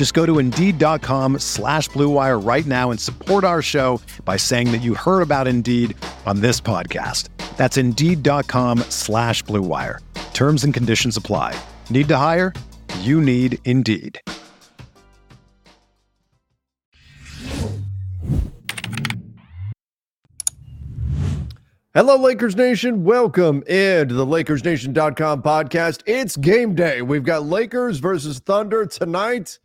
Just go to Indeed.com slash BlueWire right now and support our show by saying that you heard about Indeed on this podcast. That's Indeed.com slash BlueWire. Terms and conditions apply. Need to hire? You need Indeed. Hello, Lakers Nation. Welcome into the LakersNation.com podcast. It's game day. We've got Lakers versus Thunder tonight.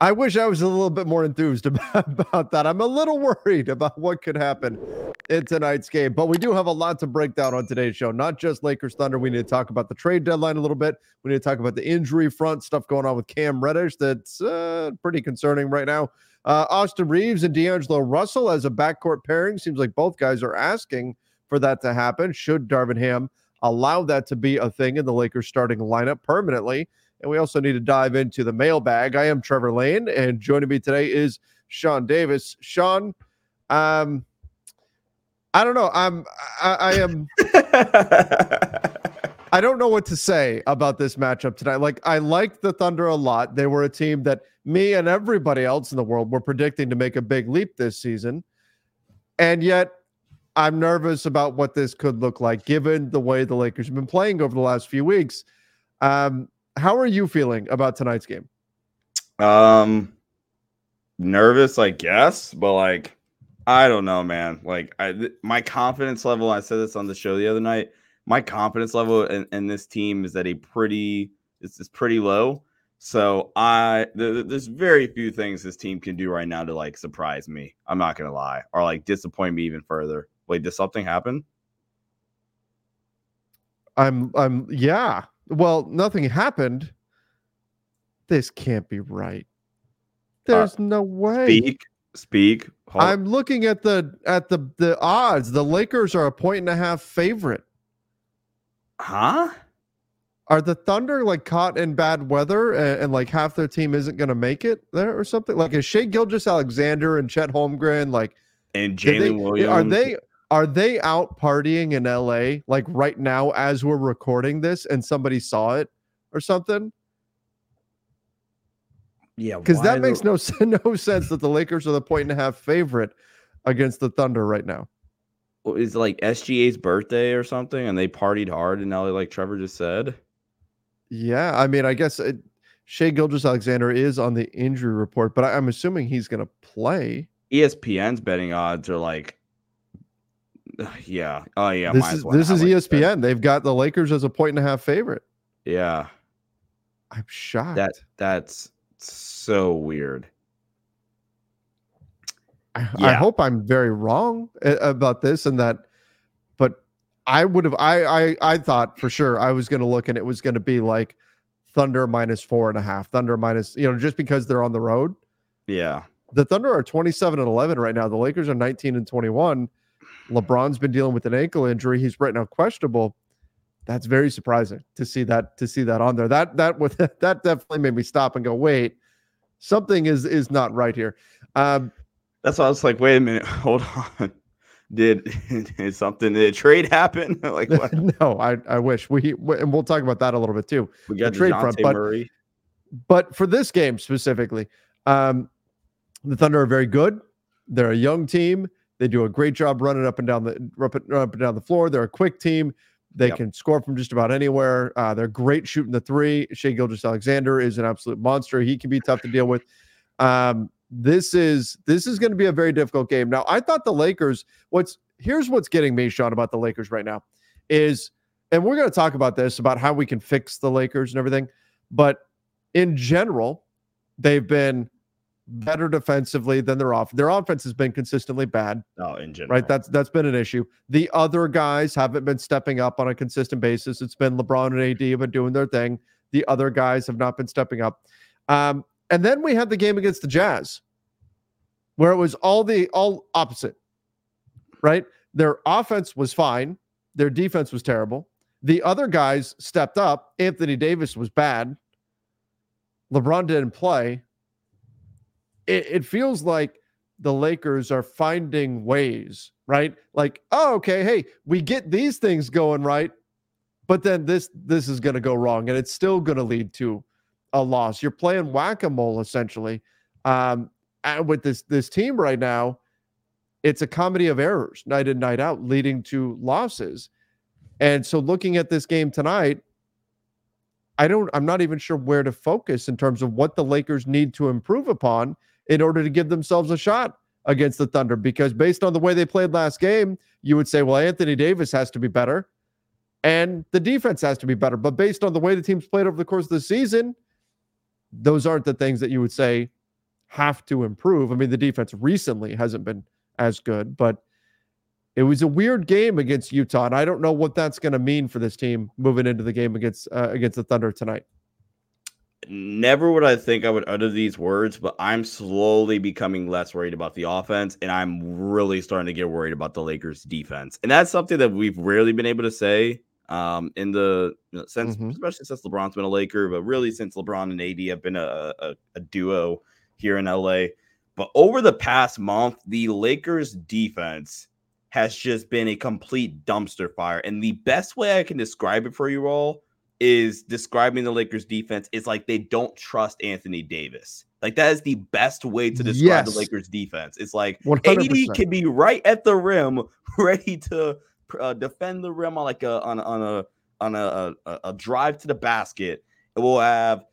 I wish I was a little bit more enthused about, that. I'm a little worried about what could happen in tonight's game, but we do have a lot to break down on today's show. Not just Lakers Thunder. We need to talk about the trade deadline a little bit. We need to talk about the injury front stuff going on with Cam Reddish that's uh, pretty concerning right now. Uh, Austin Reaves and D'Angelo Russell as a backcourt pairing seems like both guys are asking for that to happen. Should Darvin Ham allow that to be a thing in the Lakers starting lineup permanently? And we also need to dive into the mailbag. I am Trevor Lane, and joining me today is Sean Davis. Sean, um, I don't know. I'm I, I am I don't know what to say about this matchup tonight. Like I like the Thunder a lot. They were a team that me and everybody else in the world were predicting to make a big leap this season. And yet I'm nervous about what this could look like given the way the Lakers have been playing over the last few weeks. Um, how are you feeling about tonight's game? Um nervous, I guess, but like I don't know, man. Like I th- my confidence level, I said this on the show the other night. My confidence level in, in this team is at a pretty it's, it's pretty low. So I th- there's very few things this team can do right now to like surprise me. I'm not gonna lie, or like disappoint me even further. Wait, did something happen? I'm I'm yeah. Well, nothing happened. This can't be right. There's uh, no way. Speak, speak. Hold I'm looking at the at the the odds. The Lakers are a point and a half favorite. Huh? Are the Thunder like caught in bad weather and, and like half their team isn't going to make it there or something? Like is Shai Gilgeous-Alexander and Chet Holmgren like and Jalen Williams? Are they are they out partying in LA like right now as we're recording this and somebody saw it or something? Yeah, because that makes no no sense that the Lakers are the point and a half favorite against the Thunder right now. Well, is like SGA's birthday or something, and they partied hard in LA, like Trevor just said. Yeah, I mean, I guess it, Shai Gilgeous-Alexander is on the injury report, but I, I'm assuming he's going to play. ESPN's betting odds are like yeah. Oh yeah. This is this is ESPN. They've got the Lakers as a point and a half favorite. Yeah. I'm shocked. That that's so weird. I, yeah. I hope I'm very wrong about this and that, but I would have I I I thought for sure I was going to look and it was going to be like Thunder minus four and a half, Thunder minus you know just because they're on the road. Yeah. The Thunder are 27 and 11 right now. The Lakers are 19 and 21 LeBron's been dealing with an ankle injury. He's right now questionable. That's very surprising to see that to see that on there. That that with that definitely made me stop and go, wait, something is is not right here. Um, That's why I was like, wait a minute, hold on. Did, did something did a trade happen? like what? no, I I wish we and we'll talk about that a little bit too. We got the trade front, but, Murray. but for this game specifically, um, the Thunder are very good. They're a young team. They do a great job running up and down the up and down the floor. They're a quick team. They yep. can score from just about anywhere. Uh, they're great shooting the three. Shai Gilgeous-Alexander is an absolute monster. He can be tough to deal with. Um, this is this is going to be a very difficult game. Now, I thought the Lakers. What's here's what's getting me, Sean, about the Lakers right now is, and we're going to talk about this about how we can fix the Lakers and everything. But in general, they've been better defensively than their off. Their offense has been consistently bad. Oh, in general, right? That's that's been an issue. The other guys haven't been stepping up on a consistent basis. It's been LeBron and AD have been doing their thing. The other guys have not been stepping up. Um, and then we had the game against the Jazz, where it was all the all opposite. Right? Their offense was fine. Their defense was terrible. The other guys stepped up. Anthony Davis was bad. LeBron didn't play. It, it feels like the Lakers are finding ways, right? Like, oh, okay, hey, we get these things going right, but then this this is going to go wrong, and it's still going to lead to a loss. You're playing whack a mole essentially, um, and with this this team right now, it's a comedy of errors, night in night out, leading to losses. And so, looking at this game tonight, I don't. I'm not even sure where to focus in terms of what the Lakers need to improve upon in order to give themselves a shot against the Thunder. Because based on the way they played last game, you would say, well, Anthony Davis has to be better and the defense has to be better. But based on the way the team's played over the course of the season, those aren't the things that you would say have to improve. I mean, the defense recently hasn't been as good, but it was a weird game against Utah, and I don't know what that's going to mean for this team moving into the game against uh, against the Thunder tonight never would I think I would utter these words, but I'm slowly becoming less worried about the offense, and I'm really starting to get worried about the Lakers' defense. And that's something that we've rarely been able to say um, in the you know, sense, mm-hmm. especially since LeBron's been a Laker, but really since LeBron and AD have been a, a, a duo here in LA. But over the past month, the Lakers' defense has just been a complete dumpster fire. And the best way I can describe it for you all is describing the Lakers defense is like they don't trust Anthony Davis. Like that is the best way to describe yes. the Lakers defense. It's like 100%. AD can be right at the rim, ready to uh, defend the rim on like a on, on a on a, a, a drive to the basket. And we'll have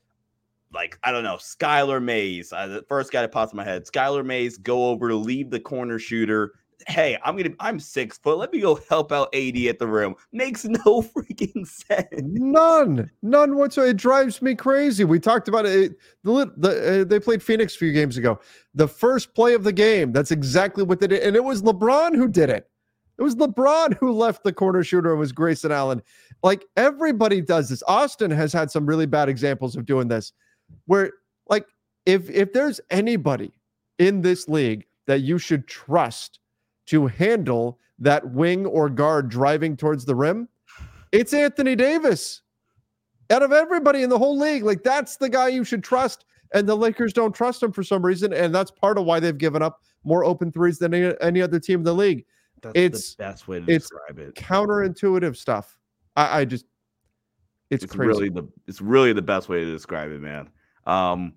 like I don't know Skylar Mays, uh, the first guy that pops in my head. Skylar Mays go over to leave the corner shooter, hey, I'm gonna I'm six foot. Let me go help out AD at the rim. Makes no freaking sense. None, none whatsoever. It drives me crazy. We talked about it. The, the uh, they played Phoenix a few games ago. The first play of the game. That's exactly what they did, and it was LeBron who did it. It was LeBron who left the corner shooter. It was Grayson Allen. Like everybody does this. Austin has had some really bad examples of doing this, where like if if there's anybody in this league that you should trust to handle that wing or guard driving towards the rim, it's Anthony Davis. Out of everybody in the whole league, like that's the guy you should trust. And the Lakers don't trust him for some reason. And that's part of why they've given up more open threes than any, any other team in the league. That's it's the best way to describe it. Counterintuitive stuff. I, I just it's, it's really the it's really the best way to describe it, man. Um,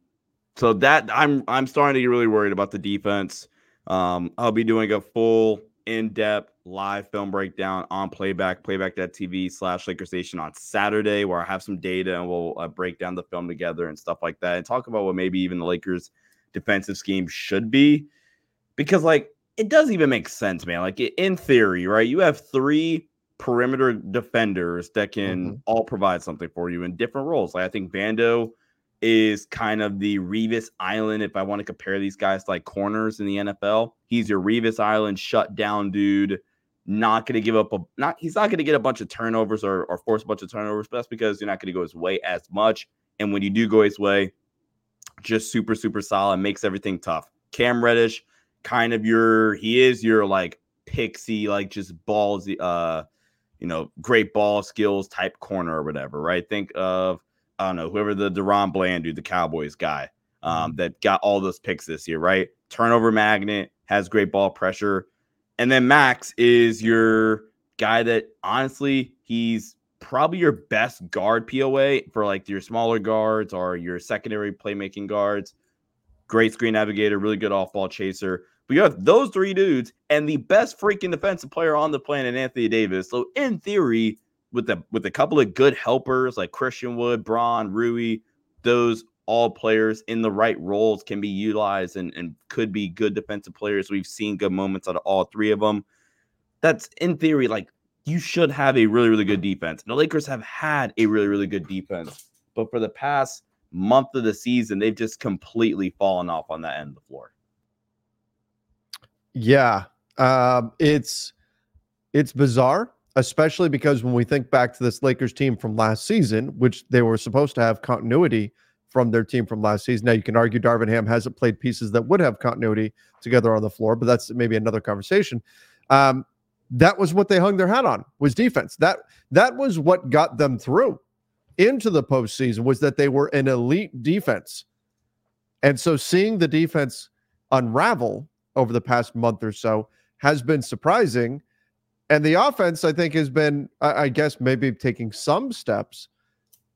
so that I'm I'm starting to get really worried about the defense. Um, I'll be doing a full in-depth live film breakdown on playback playback.tv slash lakersnation on saturday where i have some data and we'll uh, break down the film together and stuff like that and talk about what maybe even the lakers defensive scheme should be. Because like it doesn't even make sense man. Like in theory right you have three perimeter defenders that can mm-hmm. all provide something for you in different roles. Like i think vando is kind of the Revis Island. If I want to compare these guys to like corners in the NFL, he's your Revis Island shut down dude. Not going to give up a not. He's not going to get a bunch of turnovers or, or force a bunch of turnovers, but that's because you're not going to go his way as much. And when you do go his way, just super super solid, makes everything tough. Cam Reddish, kind of your he is your like pixie, like just balls, uh, you know, great ball skills type corner or whatever, right? Think of I don't know, whoever the DaRon Bland dude, the Cowboys guy, um, mm-hmm. that got all those picks this year, right? Turnover magnet, has great ball pressure. And then Max is your guy that honestly, he's probably your best guard POA for like your smaller guards or your secondary playmaking guards. Great screen navigator, really good off ball chaser. But you have those three dudes and the best freaking defensive player on the planet, Anthony Davis. So, in theory, with a with a couple of good helpers like Christian Wood, Braun, Rui, those all players in the right roles can be utilized and, and could be good defensive players. We've seen good moments out of all three of them. that's in theory like you should have a really, really good defense. The Lakers have had a really, really good defense. But for the past month of the season, they've just completely fallen off on that end of the floor. Yeah. Um, it's it's bizarre, especially because when we think back to this Lakers team from last season, which they were supposed to have continuity from their team from last season. Now you can argue Darvin Ham hasn't played pieces that would have continuity together on the floor, but that's maybe another conversation. Um, that was what they hung their hat on was defense. That that was what got them through into the postseason was that they were an elite defense. And so seeing the defense unravel over the past month or so has been surprising. And the offense, I think, has been, I guess, maybe taking some steps,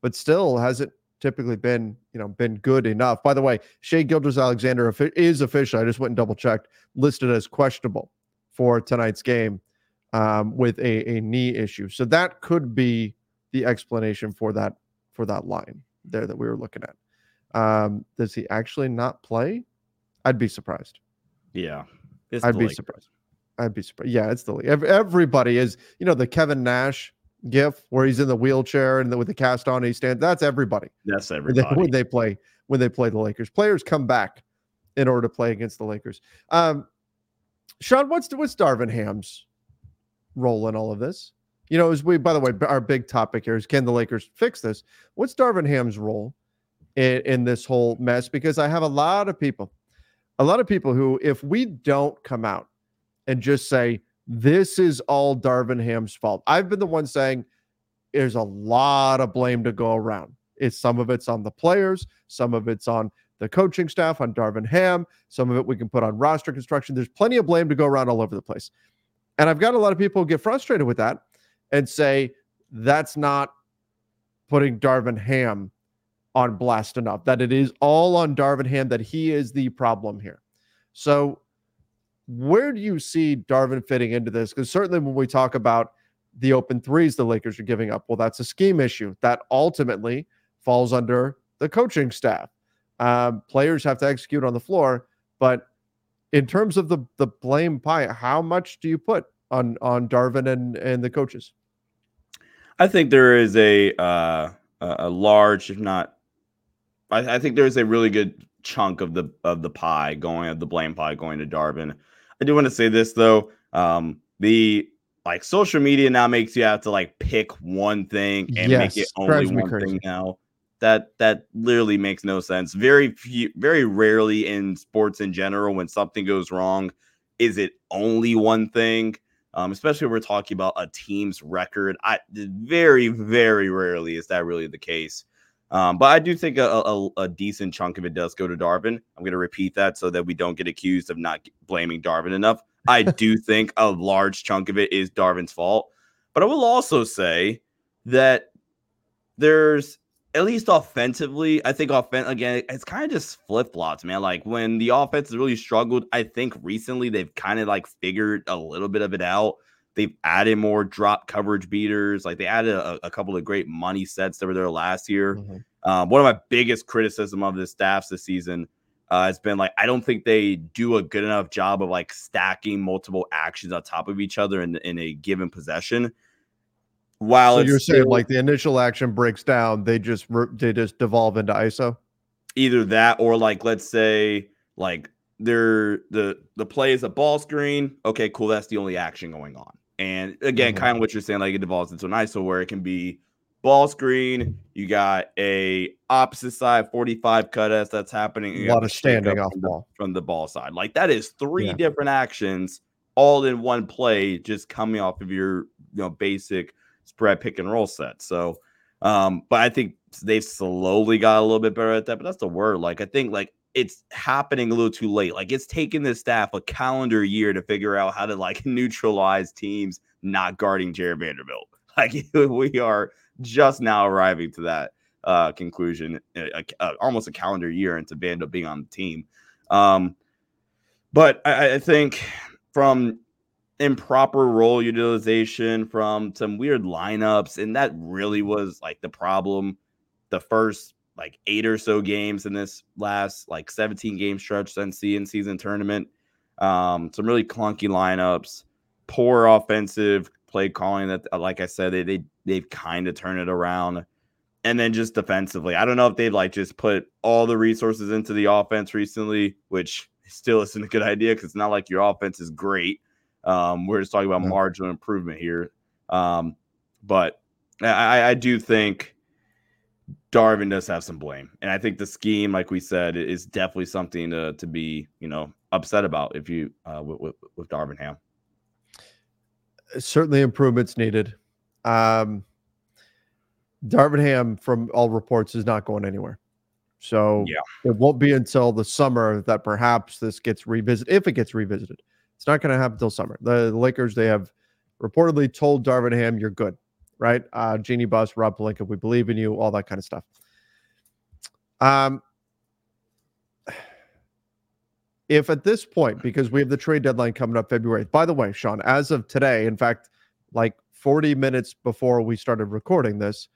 but still hasn't typically been, you know, been good enough. By the way, Shai Gilgeous-Alexander is official. I just went and double checked, listed as questionable for tonight's game um, with a, a knee issue. So that could be the explanation for that for that line there that we were looking at. Um, does he actually not play? I'd be surprised. Yeah, I'd be surprised. I'd be surprised. Yeah, it's the everybody is. You know the Kevin Nash gif where he's in the wheelchair and the, with the cast on, he stands. That's everybody. That's everybody when they, when they play when they play the Lakers. Players come back in order to play against the Lakers. Um, Sean, what's what's Darvin Ham's role in all of this? You know, as we, by the way, our big topic here is can the Lakers fix this? What's Darvin Ham's role in, in this whole mess? Because I have a lot of people, a lot of people who, if we don't come out and just say, this is all Darvin Ham's fault, I've been the one saying there's a lot of blame to go around. It's some of it's on the players, some of it's on the coaching staff, on Darvin Ham, some of it we can put on roster construction. There's plenty of blame to go around all over the place. And I've got a lot of people get frustrated with that and say that's not putting Darvin Ham on blast enough, that it is all on Darvin Ham, that he is the problem here. So, where do you see Darvin fitting into this? Because certainly when we talk about the open threes the Lakers are giving up, well, that's a scheme issue that ultimately falls under the coaching staff. Um, players have to execute on the floor, but in terms of the the blame pie, how much do you put on on Darvin and and the coaches? I think there is a uh, a large, if not, I, I think there is a really good chunk of the of the pie going of the blame pie going to Darvin. I do want to say this though. Um, the like social media now makes you have to like pick one thing and yes, make it only one thing now. That that literally makes no sense. Very few, very rarely in sports in general, when something goes wrong, is it only one thing um, especially when we're talking about a team's record. I very, very rarely is that really the case. Um, but I do think a, a, a, decent chunk of it does go to Darvin. I'm going to repeat that so that we don't get accused of not blaming Darvin enough. I do think a large chunk of it is Darvin's fault. But I will also say that there's at least offensively, I think offen- again, it's kind of just flip flops, man. Like when the offense has really struggled, I think recently they've kind of like figured a little bit of it out. They've added more drop coverage beaters. Like they added a, a couple of great money sets that were there last year. Mm-hmm. Um, one of my biggest criticism of the staffs this season uh, has been like I don't think they do a good enough job of like stacking multiple actions on top of each other in, in a given possession while so you're still, saying like the initial action breaks down, they just they just devolve into ISO. Either that or like let's say like they're the the play is a ball screen. Okay, cool. That's the only action going on. And again, mm-hmm. kind of what you're saying, like it devolves into an ISO where it can be ball screen. You got a opposite side 45 cut S that's happening. A lot of standing off from ball the, from the ball side. Like that is three yeah. different actions all in one play, just coming off of your you know basic spread pick and roll set. So, um, but I think they've slowly got a little bit better at that. But that's the word. Like I think like it's happening a little too late. Like it's taken the staff a calendar year to figure out how to like neutralize teams not guarding Jared Vanderbilt. Like we are just now arriving to that uh, conclusion, almost a calendar year into Vanderbilt being on the team. Um, but I, I think from improper role utilization from some weird lineups. And that really was like the problem the first like eight or so games in this last like 17 game stretch since the in season tournament. Um, some really clunky lineups. poor offensive play calling that, like I said, they, they they've kind of turned it around. And then just defensively, I don't know if they've like just put all the resources into the offense recently, which still isn't a good idea because it's not like your offense is great. Um, we're just talking about marginal improvement here. Um, but I, I do think Darvin does have some blame, and I think the scheme, like we said, is definitely something to to be you know upset about if you uh, with, with, Darvin Ham. Certainly, improvements needed. Um, Darvin Ham, from all reports, is not going anywhere. So yeah. it won't be until the summer that perhaps this gets revisited. If it gets revisited, it's not going to happen until summer. The, the Lakers they have reportedly told Darvin Ham, "You're good." Right? Uh, Jeanie Buss, Rob Pelinka, we believe in you, all that kind of stuff. Um, if at this point, because we have the trade deadline coming up February, by the way, Sean, as of today, in fact, like 40 minutes before we started recording this,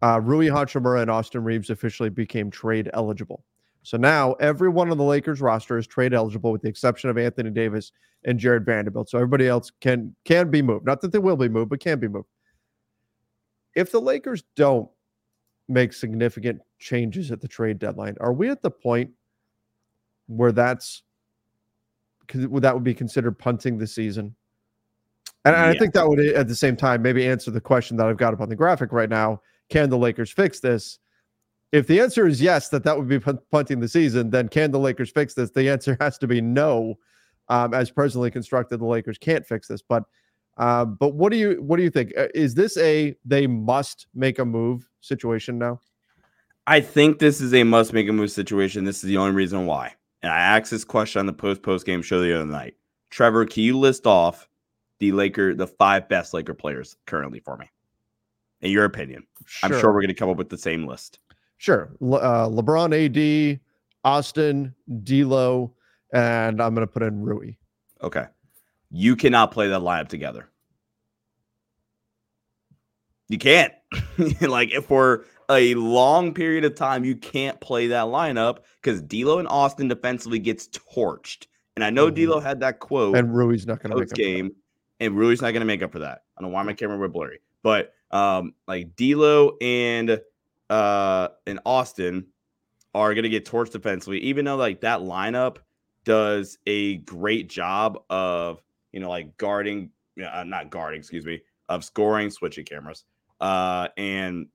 uh, Rui Hachimura and Austin Reaves officially became trade eligible. So now everyone on the Lakers roster is trade eligible with the exception of Anthony Davis and Jared Vanderbilt. So everybody else can can be moved. Not that they will be moved, but can be moved if the Lakers don't make significant changes at the trade deadline, are we at the point where that's that would be considered punting the season? And yeah. I think that would at the same time maybe answer the question that I've got up on the graphic right now. Can the Lakers fix this? If the answer is yes, that that would be punting the season, then can the Lakers fix this? The answer has to be no. Um, as presently constructed, the Lakers can't fix this. But uh, but what do you what do you think? Uh, is this a they must make a move situation now? I think this is a must make a move situation. This is the only reason why. And I asked this question on the post post game show the other night. Trevor, can you list off the Laker the five best Laker players currently for me? In your opinion, sure. I'm sure we're going to come up with the same list. Sure, Le- uh, LeBron, AD, Austin, D'Lo, and I'm going to put in Rui. Okay. You cannot play that lineup together. You can't. like if for a long period of time, you can't play that lineup because D'Lo and Austin defensively gets torched. And I know mm-hmm. D'Lo had that quote, and Rui's not going to make game, and Rui's not going to make up for that. I don't know why my camera went blurry, but um, like D'Lo and uh and Austin are going to get torched defensively, even though like that lineup does a great job of you know, like guarding, uh, not guarding, excuse me, of scoring, switching cameras, uh, and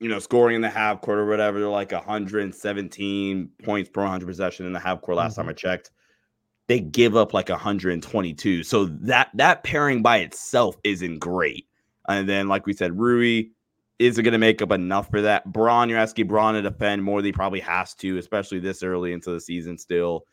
you know, scoring in the half court or whatever. They're like 117 points per 100 possession in the half court. Last mm-hmm. time I checked, they give up like 122. So that that pairing by itself isn't great. And then, like we said, Rui is it going to make up enough for that? Braun, you're asking Braun to defend more than he probably has to, especially this early into the season still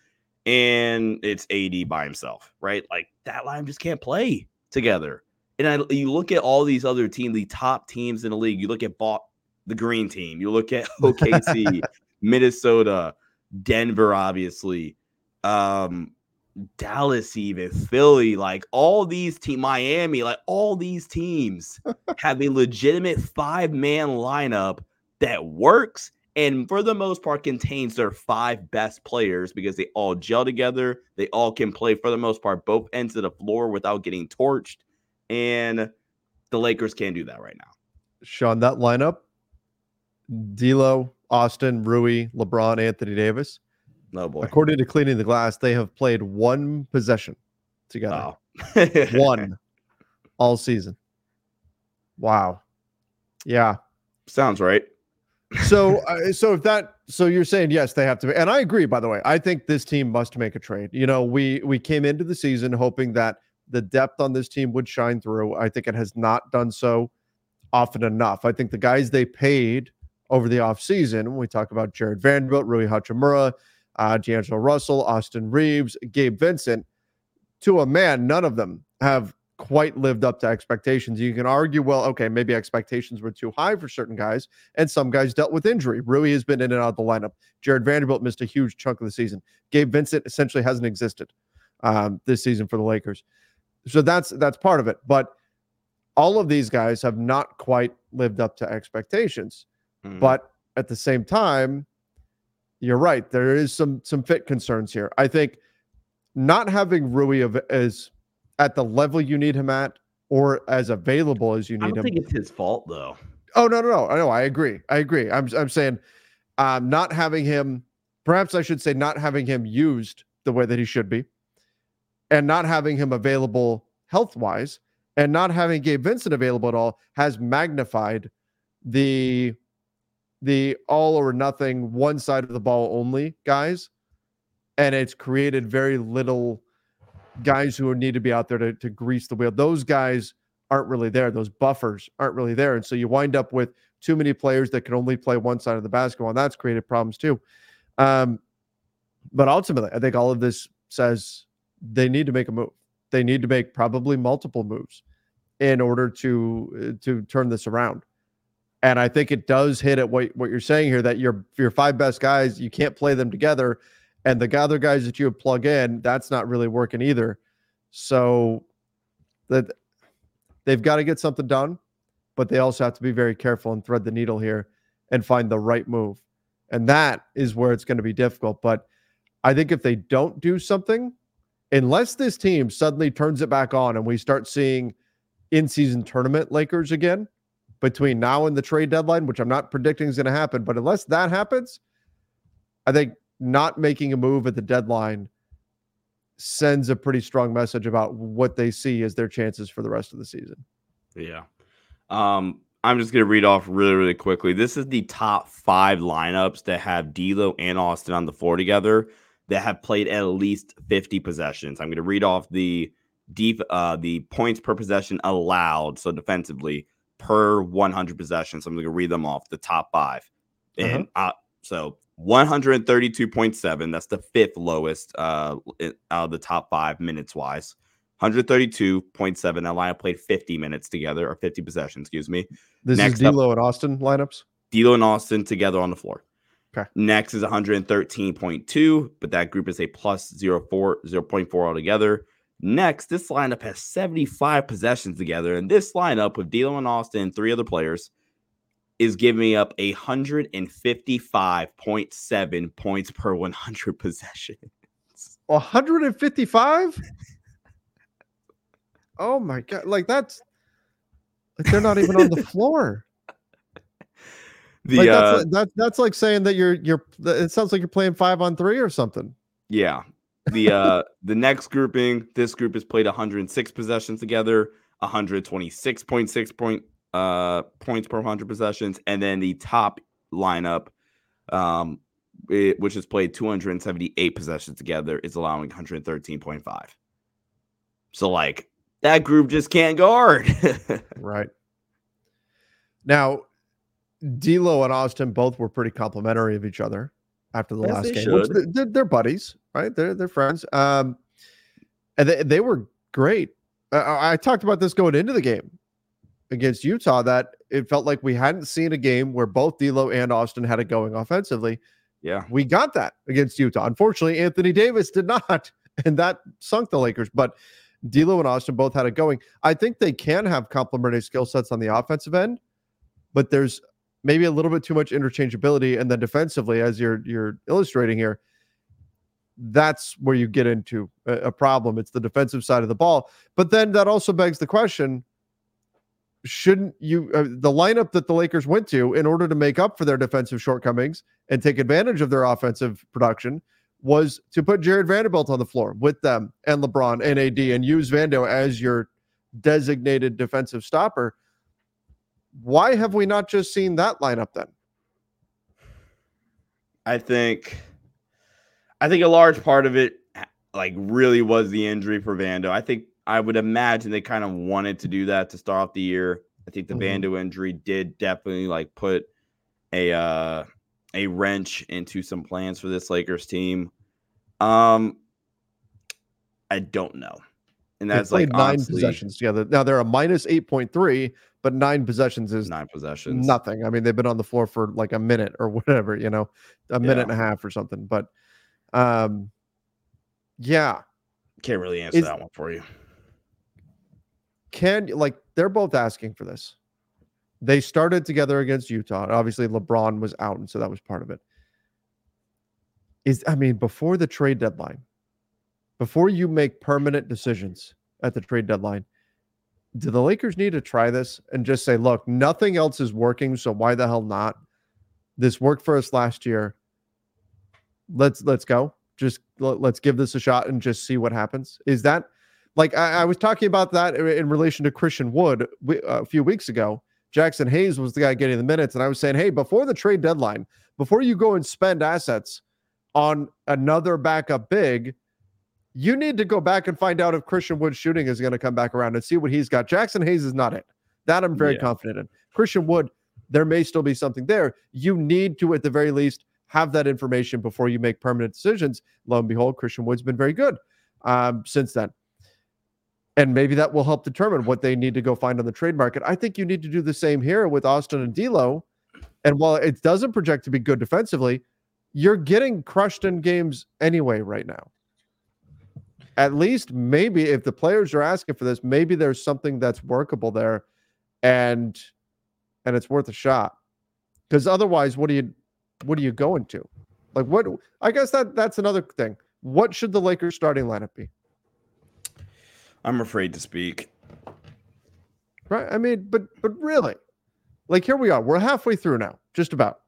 and it's AD by himself, right? Like that line just can't play together. And I, you look at all these other teams, the top teams in the league. You look at bought the green team. You look at OKC, Minnesota, Denver, obviously, um, Dallas, even Philly. Like all these teams, Miami, like all these teams have a legitimate five man lineup that works and for the most part contains their five best players because they all gel together. They all can play for the most part both ends of the floor without getting torched. And the Lakers can't do that right now. Sean, that lineup, D'Lo, Austin, Rui, LeBron, Anthony Davis. No oh boy. According to Cleaning the Glass, they have played one possession together. Wow. one all season. Wow. Yeah. Sounds right so uh, so if that so you're saying yes they have to be and i agree by the way. I think this team must make a trade. You know we we came into the season hoping that the depth on this team would shine through. I think it has not done so often enough. I think the guys they paid over the offseason when we talk about jared vanderbilt rui hachimura uh, d'angelo russell austin reaves gabe vincent to a man none of them have quite lived up to expectations. You can argue, well, okay, maybe expectations were too high for certain guys, and some guys dealt with injury. Rui has been in and out of the lineup. Jared Vanderbilt missed a huge chunk of the season. Gabe Vincent essentially hasn't existed um, this season for the Lakers. So that's that's part of it. But all of these guys have not quite lived up to expectations. Mm-hmm. But at the same time, you're right. There is some some fit concerns here. I think not having Rui of, as at the level you need him at or as available as you need him. I don't him. think it's his fault though. Oh no, no, no. I know. I agree. I agree. I'm I'm saying um not having him perhaps I should say not having him used the way that he should be and not having him available health wise and not having Gabe Vincent available at all has magnified the the all or nothing one side of the ball only guys and it's created very little guys who need to be out there to, to grease the wheel those guys aren't really there those buffers aren't really there and so you wind up with too many players that can only play one side of the basketball and that's created problems too um, but ultimately i think all of this says they need to make a move they need to make probably multiple moves in order to uh, to turn this around and I think it does hit at what, what you're saying here that your your five best guys, you can't play them together. And the other guys that you would plug in, that's not really working either. So that they've got to get something done, but they also have to be very careful and thread the needle here and find the right move. And that is where it's going to be difficult. But I think if they don't do something, unless this team suddenly turns it back on and we start seeing in season tournament Lakers again, between now and the trade deadline, which I'm not predicting is going to happen. But unless that happens, I think not making a move at the deadline sends a pretty strong message about what they see as their chances for the rest of the season. Yeah. Um, I'm just gonna read off really, really quickly. This is the top five lineups that have D'Lo and Austin on the floor together that have played at least 50 possessions. I'm gonna read off the deep uh the points per possession allowed, so defensively per 100 possessions. I'm gonna read them off the top 5 and uh, so 132.7. That's the fifth lowest uh out of the top five minutes wise. 132.7. That lineup played 50 minutes together, or 50 possessions, excuse me. This Next is D'Lo and Austin lineups. D'Lo and Austin together on the floor. Okay. Next is 113.2, but that group is a plus 0.4, 0.4 altogether. Next, this lineup has 75 possessions together, and this lineup with D'Lo and Austin and three other players is giving me up 155.7 points per 100 possessions. 155? oh my god! Like that's like they're not even on the floor. The like uh, that's that, that's like saying that you're you're. It sounds like you're playing five on three or something. Yeah. The uh the next grouping, this group has played 106 possessions together, 126.6 point uh points per 100 possessions, and then the top lineup um it, which has played 278 possessions together is allowing 113.5. So like that group just can't guard. Right. Now, D'Lo and Austin both were pretty complimentary of each other after the As last game. Which they're, they're, buddies, right? They're they're friends. Um, and they, they were great. I I talked about this going into the game against Utah that it felt like we hadn't seen a game where both D'Lo and Austin had it going offensively. yeah. We got that against Utah. Unfortunately, Anthony Davis did not, and that sunk the Lakers. But D'Lo and Austin both had it going. I think they can have complementary skill sets on the offensive end, but there's maybe a little bit too much interchangeability. And then defensively, as you're you're illustrating here, that's where you get into a, a problem. It's the defensive side of the ball. But then that also begs the question: Shouldn't you uh, the lineup that the Lakers went to in order to make up for their defensive shortcomings and take advantage of their offensive production? was to put Jared Vanderbilt on the floor with them and LeBron and AD and use Vando as your designated defensive stopper. Why have we not just seen that lineup then? I think I think a large part of it like really was the injury for Vando. I think I would imagine they kind of wanted to do that to start off the year. I think the Mhm. Vando injury did definitely like put a uh a wrench into some plans for this Lakers team. Um I don't know. And They that's like nine honestly, possessions together. Now they're a minus 8.3, but nine possessions is nine possessions. nothing. I mean, they've been on the floor for like a minute or whatever, you know, a minute Yeah. and a half or something. But um yeah, Can't really answer Is- that one for you. Can like they're both asking for this. They started together against Utah. Obviously, LeBron was out, and so that was part of it. Is I mean, before the trade deadline, before you make permanent decisions at the trade deadline. Do the Lakers need to try this and just say, look, nothing else is working, so why the hell not? This worked for us last year. Let's let's go. Just let, us give this a shot and just see what happens. Is that like I, I was talking about that in relation to Christian Wood a few weeks ago? Jaxson Hayes was the guy getting the minutes, and I was saying, hey, before the trade deadline, before you go and spend assets on another backup big, you need to go back and find out if Christian Wood's shooting is going to come back around and see what he's got. Jaxson Hayes is not it. That I'm very yeah. confident in. Christian Wood, there may still be something there. You need to, at the very least, have that information before you make permanent decisions. Lo and behold, Christian Wood's been very good um, since then. And maybe that will help determine what they need to go find on the trade market. I think you need to do the same here with Austin and D'Lo. And while it doesn't project to be good defensively, you're getting crushed in games anyway right now. At least maybe if the players are asking for this, maybe there's something that's workable there and and it's worth a shot. Because otherwise, what are you what are you going to? Like what I guess that that's another thing. What should the Lakers starting lineup be? I'm afraid to speak. Right? I mean, but but really, like here we are. We're halfway through now, just about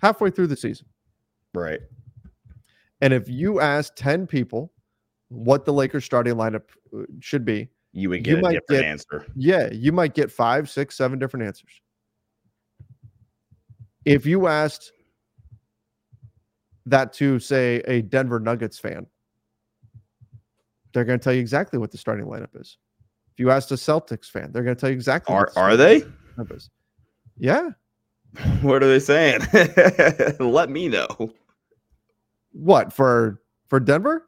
halfway through the season. Right. And if you ask 10 people what the Lakers starting lineup uh, should be, you would get you a different get, answer. Yeah, you might get five, six, seven different answers. If you asked that to say a Denver Nuggets fan, they're going to tell you exactly what the starting lineup is. If you asked a Celtics fan, they're going to tell you exactly. Are are they? Yeah. What are they saying? Let me know. What for for Denver?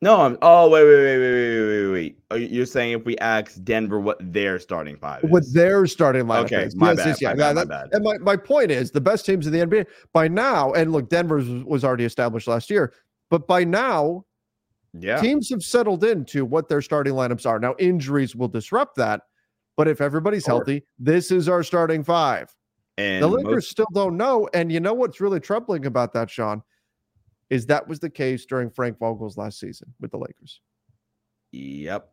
No, I'm. Oh wait, wait, wait, wait, wait, wait, wait. You're saying if we ask Denver what their starting five is? What their starting lineup okay, is? My yes, bad, yes, yeah. My bad, that, my bad. And my, my point is the best teams in the NBA by now, and look, Denver was already established last year, but by now, yeah, teams have settled into what their starting lineups are. Now injuries will disrupt that, but if everybody's healthy, this is our starting five. And the Lakers most- still don't know. And you know what's really troubling about that, Sean? is that was the case during Frank Vogel's last season with the Lakers. Yep.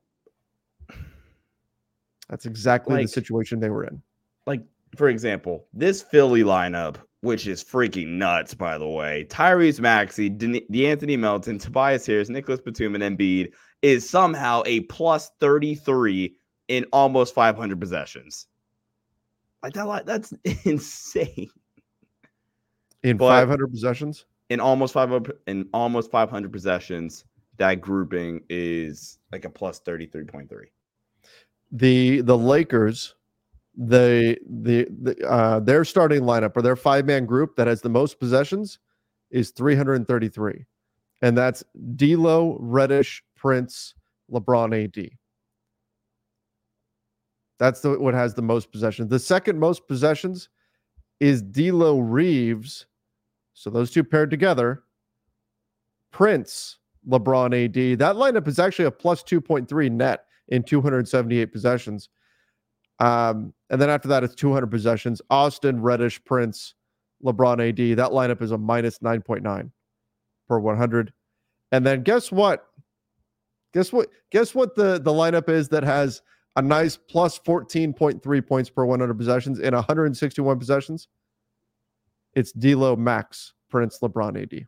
That's exactly like, the situation they were in. Like, for example, this Philly lineup, which is freaking nuts, by the way. Tyrese Maxey, De- De'Anthony Melton, Tobias Harris, Nicolas Batum, and Embiid is somehow a plus 33 in almost 500 possessions. Like that, that's insane. In but, 500 possessions? in almost 500 in almost 500 possessions, that grouping is like a plus 33.3. The the Lakers, the the, the uh, their starting lineup or their five man group that has the most possessions is 333, and that's D'Lo, Reddish, Prince, LeBron, AD. That's the what has the most possessions. The second most possessions is D'Lo Reaves so those two paired together, Prince, LeBron, AD. That lineup is actually a plus 2.3 net in 278 possessions. Um, and then after that, it's 200 possessions. Austin, Reddish, Prince, LeBron, AD. That lineup is a minus 9.9 per 100. And then guess what? Guess what? Guess what the, the lineup is that has a nice plus 14.3 points per 100 possessions in 161 possessions? It's D'Lo, Max, Prince, LeBron, AD.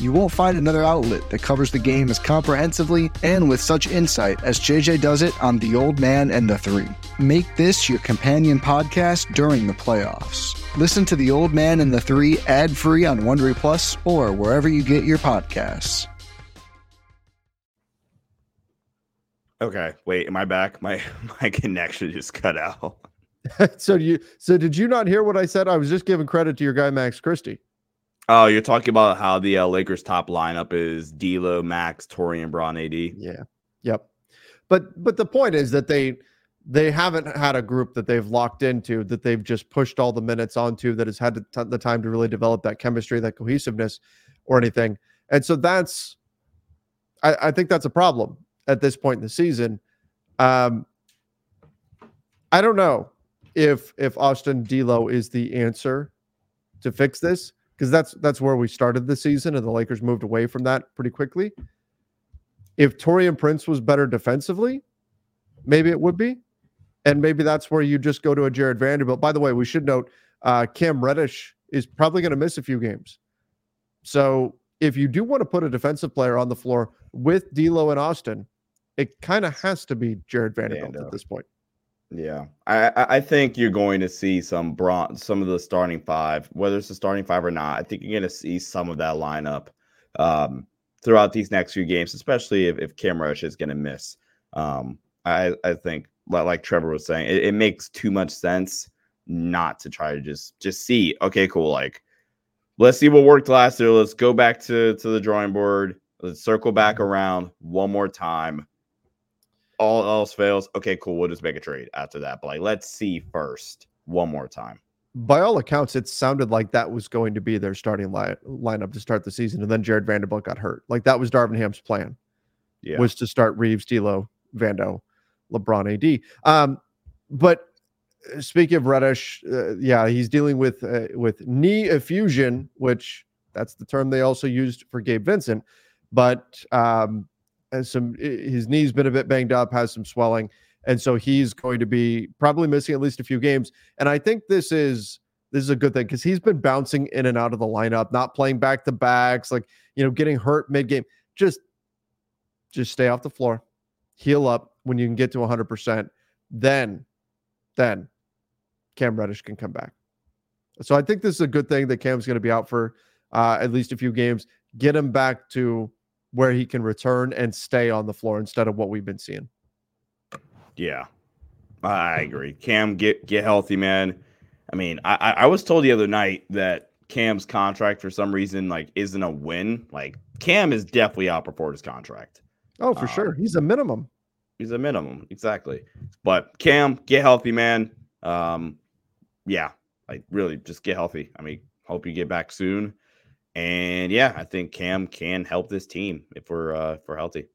You won't find another outlet that covers the game as comprehensively and with such insight as JJ does it on The Old Man and the Three. Make this your companion podcast during the playoffs. Listen to The Old Man and the Three ad free on Wondery Plus or wherever you get your podcasts. Okay, wait, am I back? My my connection just cut out. so you so did you not hear what I said? I was just giving credit to your guy Max Christie. Oh, you're talking about how the uh, Lakers top lineup is D'Lo, Max, Taurean Bron, AD. Yeah. Yep. But but the point is that they they haven't had a group that they've locked into that they've just pushed all the minutes onto that has had t- the time to really develop that chemistry, that cohesiveness, or anything. And so that's I, I think that's a problem at this point in the season. Um, I don't know if if Austin D'Lo is the answer to fix this because that's that's where we started the season, and the Lakers moved away from that pretty quickly. If Taurean Prince was better defensively, maybe it would be, and maybe that's where you just go to a Jared Vanderbilt. By the way, we should note uh, Cam Reddish is probably going to miss a few games, so if you do want to put a defensive player on the floor with D'Lo and Austin, it kind of has to be Jared Vanderbilt at this point. Yeah, I I think you're going to see some some of the starting five, whether it's the starting five or not. I think you're going to see some of that lineup um, throughout these next few games, especially if, if Cam Reddish is going to miss. Um, I I think like Trevor was saying, it, it makes too much sense not to try to just just see. Okay, cool. Like, let's see what worked last year. Let's go back to to the drawing board. Let's circle back around one more time all else fails, okay, cool. We'll just make a trade after that. But like, let's see first one more time. By all accounts, it sounded like that was going to be their starting line, lineup to start the season, and then Jared Vanderbilt got hurt. Like that was Darvin Ham's plan, yeah. was to start Reaves, D'Lo, Vando, LeBron, AD. Um, but uh, speaking of Reddish, uh, yeah, he's dealing with uh, with knee effusion, which that's the term they also used for Gabe Vincent. But um, has some his knee's been a bit banged up, has some swelling, and so he's going to be probably missing at least a few games. And I think this is this is a good thing because he's been bouncing in and out of the lineup, not playing back to backs, like you know, getting hurt mid game. Just just stay off the floor, heal up when you can get to 100%. Then, then Cam Reddish can come back. So I think this is a good thing that Cam's going to be out for uh, at least a few games. Get him back to where he can return and stay on the floor instead of what we've been seeing. Yeah, I agree. Cam, get get healthy, man. I mean, I I was told the other night that Cam's contract for some reason like isn't a win. Like Cam is definitely outperformed his contract. Oh, for um, sure. He's a minimum. He's a minimum, exactly. But Cam, get healthy, man. Um, yeah, like really just get healthy. I mean, hope you get back soon. And yeah, I think Cam can help this team if we're uh, if we're healthy.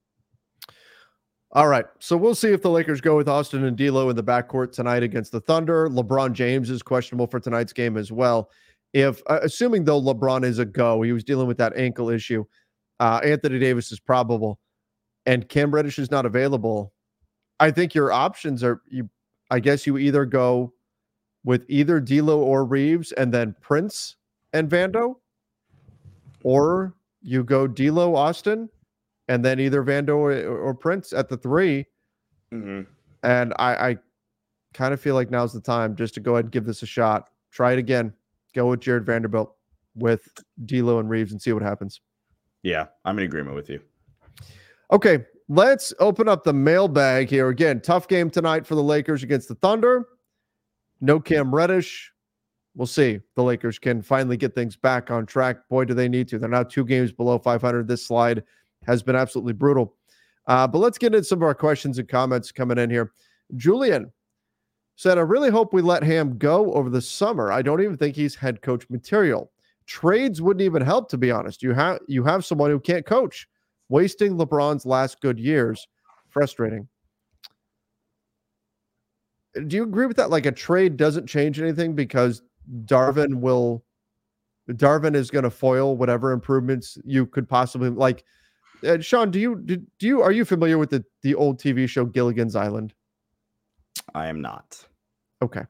All right. So we'll see if the Lakers go with Austin and D'Lo in the backcourt tonight against the Thunder. LeBron James is questionable for tonight's game as well. If uh, assuming though LeBron is a go, he was dealing with that ankle issue. Uh, Anthony Davis is probable, and Cam Reddish is not available. I think your options are you. I guess you either go with either D'Lo or Reaves, and then Prince and Vando, or you go D'Lo Austin, and then either Vando or, or Prince at the 3 mm-hmm. And I, I kind of feel like now's the time just to go ahead and give this a shot. Try it again. Go with Jared Vanderbilt with D'Lo and Reaves and see what happens. Yeah, I'm in agreement with you. Okay, let's open up the mailbag here again. Tough game tonight for the Lakers against the Thunder. No Cam Reddish. We'll see. The Lakers can finally get things back on track. Boy, do they need to. They're now two games below 500. This slide has been absolutely brutal. Uh, but let's get into some of our questions and comments coming in here. Julian said, I really hope we let Ham go over the summer. I don't even think he's head coach material. Trades wouldn't even help, to be honest. You have you have someone who can't coach, wasting LeBron's last good years. Frustrating. Do you agree with that? Like a trade doesn't change anything because Darvin will Darvin is going to foil whatever improvements you could possibly like. Uh, Sean, do you do, do you are you familiar with the the old TV show Gilligan's Island? I am not. Okay.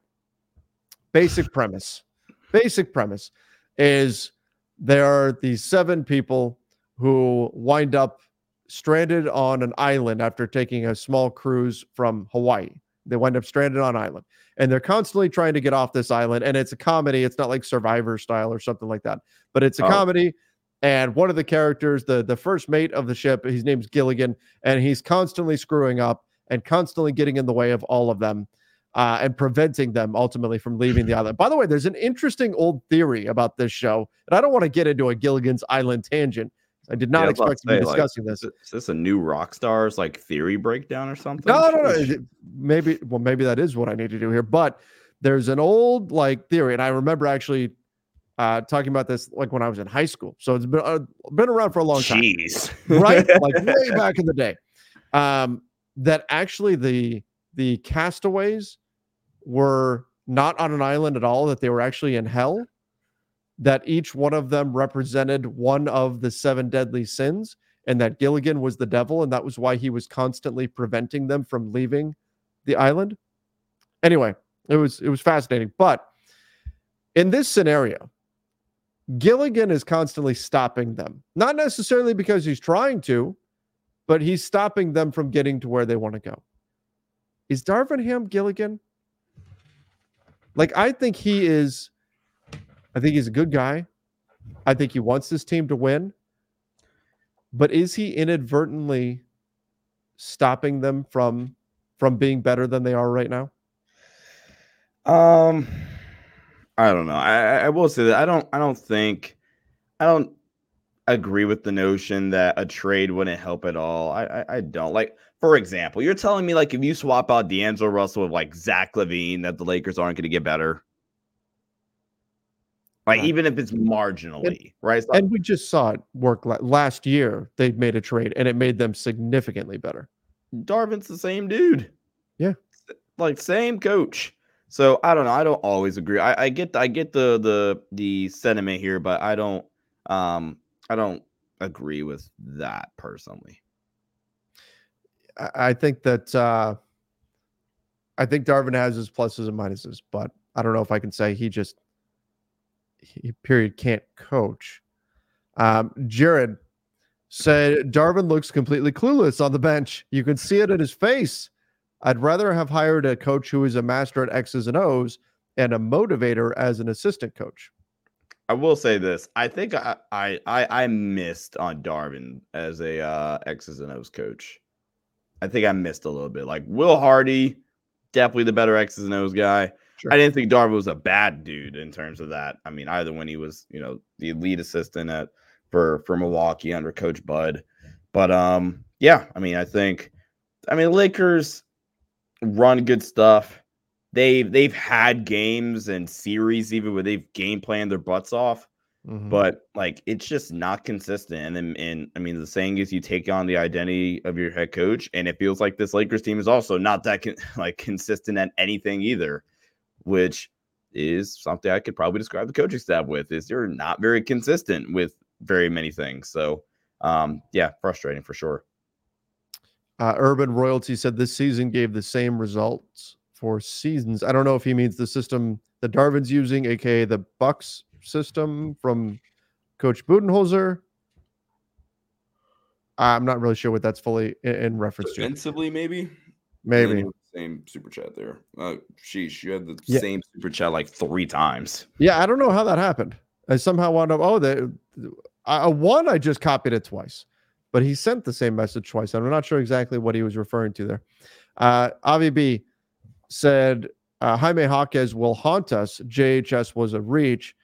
Basic premise. Basic premise is there are these seven people who wind up stranded on an island after taking a small cruise from Hawaii. They wind up stranded on island and they're constantly trying to get off this island. And it's a comedy. It's not like Survivor style or something like that, but it's a oh. comedy. And one of the characters, the the first mate of the ship, his name's Gilligan, and he's constantly screwing up and constantly getting in the way of all of them. Uh, and preventing them ultimately from leaving the island. By the way, there's an interesting old theory about this show, and I don't want to get into a Gilligan's Island tangent, I did not yeah, expect to, say, be discussing like, this. Is this a new rock stars like theory breakdown or something? No, no, no. Maybe, well, maybe that is what I need to do here. But there's an old like theory, and I remember actually uh, talking about this like when I was in high school. So it's been uh, been around for a long time. Jeez. right? Like way back in the day. Um, that actually the the castaways were not on an island at all, that they were actually in hell that each one of them represented one of the seven deadly sins and that Gilligan was the devil and that was why he was constantly preventing them from leaving the island. Anyway, it was it was fascinating, but in this scenario, Gilligan is constantly stopping them. Not necessarily because he's trying to, but he's stopping them from getting to where they want to go. Is Darvin Ham Gilligan? Like I think he is I think he's a good guy. I think he wants this team to win. But is he inadvertently stopping them from from being better than they are right now? Um I don't know. I, I will say that I don't I don't think I don't agree with the notion that a trade wouldn't help at all. I, I, I don't like for example, you're telling me like if you swap out D'Angelo Russell with like Zach LaVine that the Lakers aren't going to get better. Like right. even if it's marginally, and, right? And we just saw it work last year. They made a trade and it made them significantly better. Darvin's the same dude. Yeah, like same coach. So I don't know. I don't always agree. I, I get I get the the the sentiment here, but I don't um I don't agree with that personally. I think that uh I think Darvin has his pluses and minuses, but I don't know if I can say he just he period can't coach. Um, Jared said Darvin looks completely clueless on the bench. You can see it in his face. I'd rather have hired a coach who is a master at X's and O's and a motivator as an assistant coach. I will say this. I think I I I, missed on Darvin as a uh, X's and O's coach. I think I missed a little bit. Like Will Hardy, definitely the better X's and O's guy. Sure. I didn't think Darvin was a bad dude in terms of that. I mean, either when he was, you know, the lead assistant at for for Milwaukee under Coach Bud, but um, yeah, I mean, I think, I mean, Lakers run good stuff. They've they've had games and series even where they've game planned their butts off, mm-hmm. but like it's just not consistent. And then, and I mean, the saying is you take on the identity of your head coach, and it feels like this Lakers team is also not that con- like consistent at anything either which is something I could probably describe the coaching staff with is they're not very consistent with very many things. So um, yeah, frustrating for sure. Uh, Urban Royalty said this season gave the same results for seasons. I don't know if he means the system that Darvin's using, aka the Bucks system from Coach Budenholzer. I'm not really sure what that's fully in, in reference Defensively, to. maybe. Maybe same super chat there. Uh, sheesh, you had the yeah. same super chat like three times. Yeah, I don't know how that happened. I somehow wound up. Oh, the uh, one I just copied it twice, but he sent the same message twice. I'm not sure exactly what he was referring to there. Uh, Avi B said uh, Jaime Jaquez will haunt us. JHS was a reach.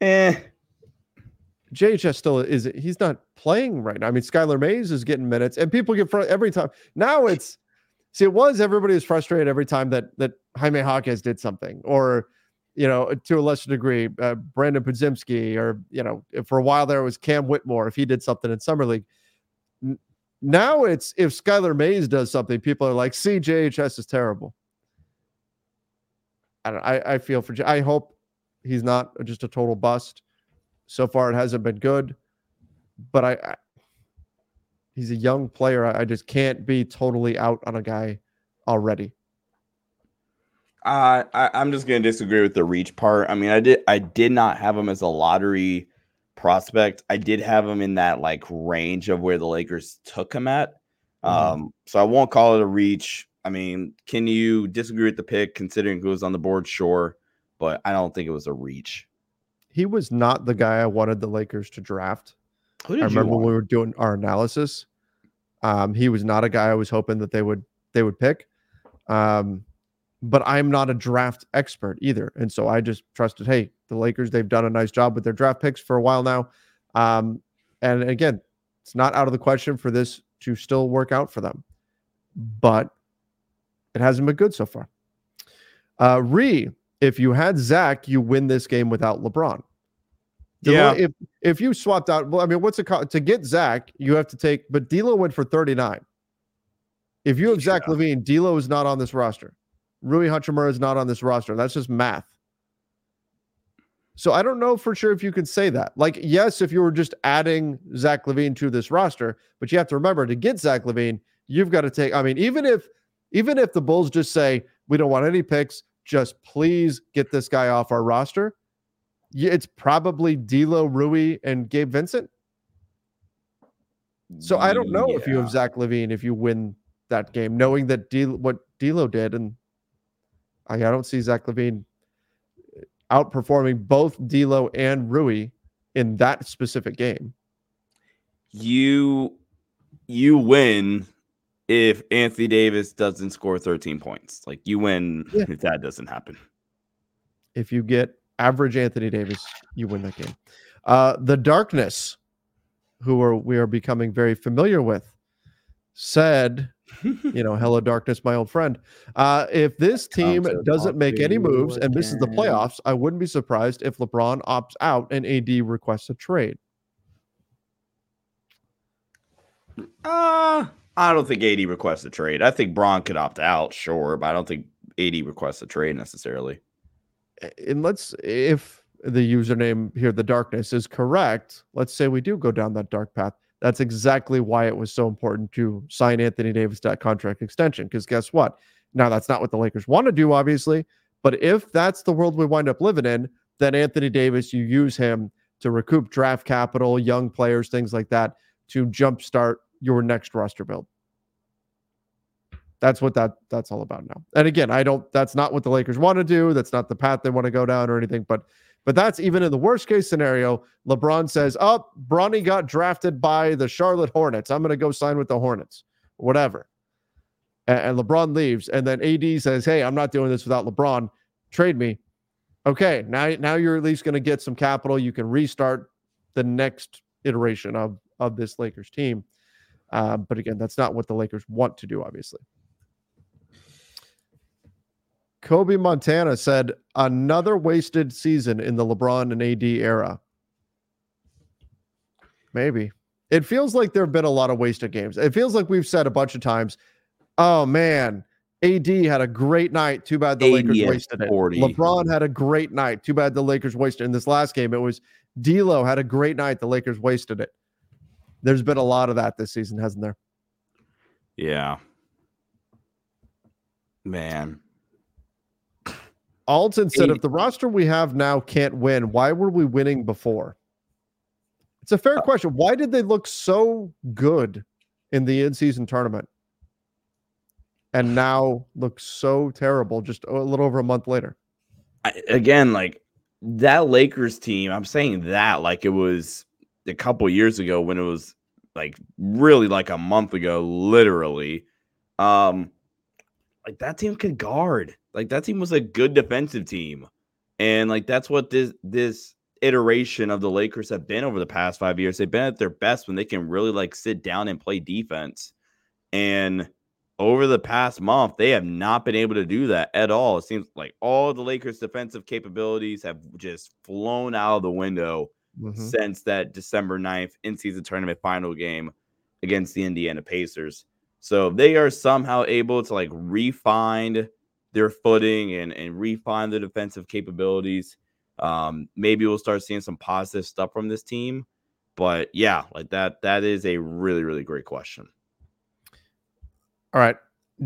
Eh. JHS still is. He's not playing right now. I mean, Skylar Mays is getting minutes, and people get fr- every time. Now it's see, it was everybody was frustrated every time that that Jaime Jaquez did something, or you know, to a lesser degree, uh, Brandon Podziemski, or you know, for a while there was Cam Whitmore if he did something in summer league. Now it's if Skylar Mays does something, people are like, "See, JHS is terrible." I don't. I, I feel for. I hope he's not just a total bust. So far, it hasn't been good, but I he's a young player. I, I just can't be totally out on a guy already. Uh, I, I'm just gonna disagree with the reach part. I mean, I did I did not have him as a lottery prospect. I did have him in that like range of where the Lakers took him at. Mhm. Um, so I won't call it a reach. I mean, can you disagree with the pick considering who was on the board? Sure, but I don't think it was a reach. He was not the guy I wanted the Lakers to draft. I remember when we were doing our analysis. Um, he was not a guy I was hoping that they would they would pick. Um, but I'm not a draft expert either, and so I just trusted. Hey, the Lakers they've done a nice job with their draft picks for a while now, um, and again, it's not out of the question for this to still work out for them, but it hasn't been good so far. Uh, Re, if you had Zach, you win this game without LeBron. Yeah. If if you swapped out, well, I mean, what's it to get Zach? You have to take, but D'Lo went for 39. If you have Zach LaVine, D'Lo is not on this roster. Rui Hachimura is not on this roster. That's just math. So I don't know for sure if you can say that. Like, yes, if you were just adding Zach LaVine to this roster, but you have to remember to get Zach LaVine, you've got to take. I mean, even if even if the Bulls just say we don't want any picks, just please get this guy off our roster. Yeah, it's probably D'Lo, Rui, and Gabe Vincent. So I don't know if you have Zach LaVine if you win that game, knowing that D what D'Lo did, and I, I don't see Zach LaVine uh, outperforming both D'Lo and Rui in that specific game. you you win if Anthony Davis doesn't score 13 points. Like you win Yeah. if that doesn't happen. If you get average Anthony Davis, you win that game. Uh, the Darkness, who are we are becoming very familiar with, said you know, hello darkness, my old friend. Uh, if this team doesn't make any you moves and misses the playoffs, I wouldn't be surprised if LeBron opts out and AD requests a trade. Uh, I don't think AD requests a trade. I think Bron could opt out, sure, but I don't think AD requests a trade necessarily. And let's, if the username here, the darkness, is correct, let's say we do go down that dark path. That's exactly why it was so important to sign Anthony Davis that contract extension. Because guess what? Now, that's not what the Lakers want to do, obviously. But if that's the world we wind up living in, then Anthony Davis, you use him to recoup draft capital, young players, things like that, to jumpstart your next roster build. That's what that that's all about now. And again, I don't that's not what the Lakers want to do. That's not the path they want to go down or anything, but but that's even in the worst case scenario. LeBron says, "Oh, Bronny got drafted by the Charlotte Hornets. I'm going to go sign with the Hornets." Whatever. And, and LeBron leaves and then AD says, "Hey, I'm not doing this without LeBron. Trade me." Okay, now now you're at least going to get some capital. You can restart the next iteration of of this Lakers team. Uh, but again, that's not what the Lakers want to do, obviously. Kobe Montana said, another wasted season in the LeBron and AD era. Maybe. It feels like there have been a lot of wasted games. It feels like we've said a bunch of times, oh man, AD had a great night. Too bad the Lakers wasted it. 40. LeBron had a great night. Too bad the Lakers wasted it. In this last game, it was D'Lo had a great night. The Lakers wasted it. There's been a lot of that this season, hasn't there? Yeah. Man. Alton said, if the roster we have now can't win, why were we winning before? It's a fair question. Why did they look so good in the in-season tournament and now look so terrible just a little over a month later? I, again, like that Lakers team, I'm saying that like it was a couple years ago when it was like really like a month ago, literally. Um, like that team could guard. Like that team was a good defensive team. And like that's what this this iteration of the Lakers have been over the past five years. They've been at their best when they can really like sit down and play defense. And over the past month, they have not been able to do that at all. It seems like all the Lakers' defensive capabilities have just flown out of the window mm-hmm. since that December 9th in season tournament final game against the Indiana Pacers. So they are somehow able to like refine their footing and, and refine the defensive capabilities. Um, maybe we'll start seeing some positive stuff from this team. But yeah, like that, that is a really, really great question. All right.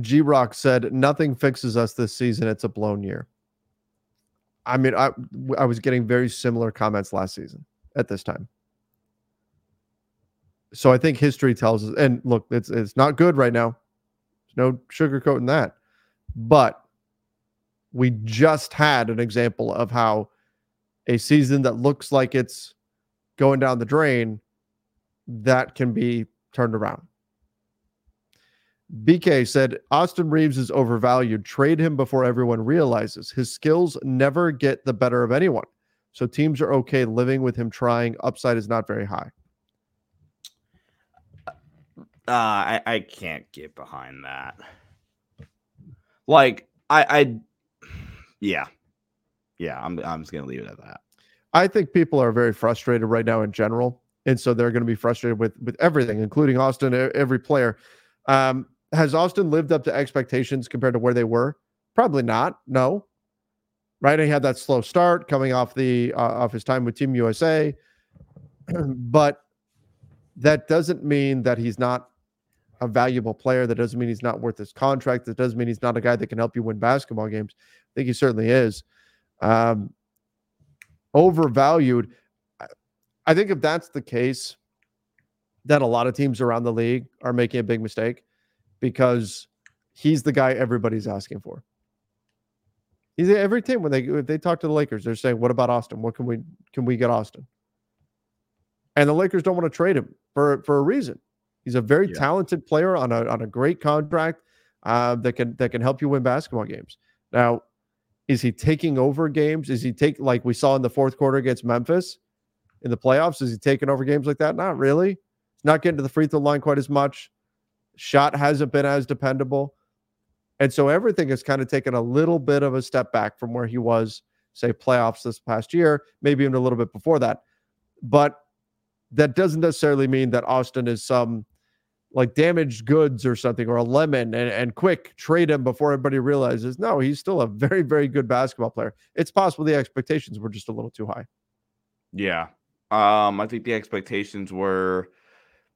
G Rock said, nothing fixes us this season. It's a blown year. I mean, I I was getting very similar comments last season at this time. So I think history tells us, and look, it's it's not good right now. No sugarcoating that. But we just had an example of how a season that looks like it's going down the drain that can be turned around. BK said Austin Reaves is overvalued. Trade him before everyone realizes his skills never get the better of anyone. So teams are okay living with him trying. Upside is not very high. Uh, I, I can't get behind that. Like I I yeah. Yeah, I'm I'm just gonna leave it at that. I think people are very frustrated right now in general. And so they're to be frustrated with with everything, including Austin, every player. Um, has Austin lived up to expectations compared to where they were? Probably not. No. Right. He had that slow start coming off the uh, off his time with Team USA, but that doesn't mean that he's not a valuable player. That doesn't mean he's not worth his contract. That doesn't mean he's not a guy that can help you win basketball games. I think he certainly is. Um, overvalued. I think if that's the case, then a lot of teams around the league are making a big mistake because he's the guy everybody's asking for. He's every team when they if they talk to the Lakers, they're saying, "What about Austin? What can we can we get Austin?" And the Lakers don't want to trade him for for a reason. He's a very yeah. talented player on a on a great contract uh, that can that can help you win basketball games. Now, is he taking over games? Is he take like we saw in the fourth quarter against Memphis in the playoffs? Is he taking over games like that? Not really. Not getting to the free throw line quite as much. Shot hasn't been as dependable. And so everything has kind of taken a little bit of a step back from where he was, say, playoffs this past year, maybe even a little bit before that. But that doesn't necessarily mean that Austin is some like damaged goods or something or a lemon and, and quick trade him before everybody realizes no he's still a very very good basketball player it's possible the expectations were just a little too high yeah um i think the expectations were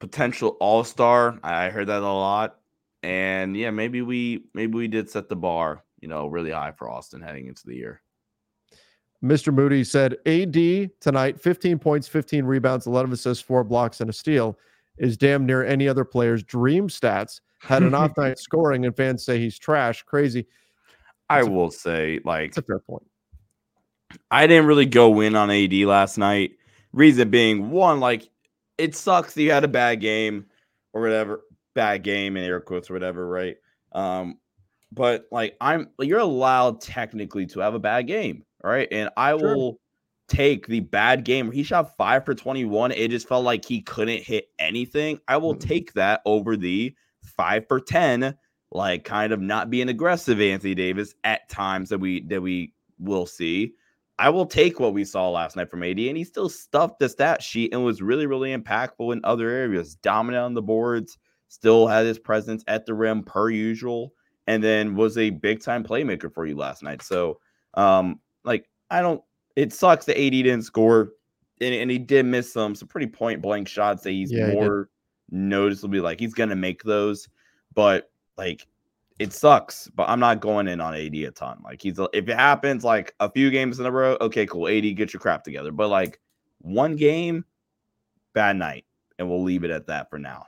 potential all-star. I heard that a lot. And yeah, maybe we maybe we did set the bar, you know, really high for Austin heading into the year. Mr. Moody said AD tonight, 15 points, 15 rebounds, 11 assists, four blocks, and a steal is damn near any other player's dream stats. Had an off night scoring, and fans say he's trash. Crazy. I will say, like, it's a fair point. I didn't really go in on AD last night. Reason being, one, like it sucks you had a bad game or whatever, bad game in air quotes or whatever, right? Um, but like I'm you're allowed technically to have a bad game, right? And I sure. will take the bad game. He shot five for 21. It just felt like he couldn't hit anything. I will mm-hmm. take that over the five for 10, like kind of not being aggressive, Anthony Davis at times that we that we will see. I will take what we saw last night from AD, and he still stuffed the stat sheet and was really, really impactful in other areas. Dominant on the boards, still had his presence at the rim per usual, and then was a big time playmaker for you last night. So, um, like I don't. It sucks that AD didn't score, and, and he did miss some some pretty point blank shots that he's yeah, more he noticeably like he's gonna make those, but like it sucks, but I'm not going in on AD a ton. Like he's if it happens like a few games in a row, okay, cool. AD, get your crap together. But like one game, bad night, and we'll leave it at that for now.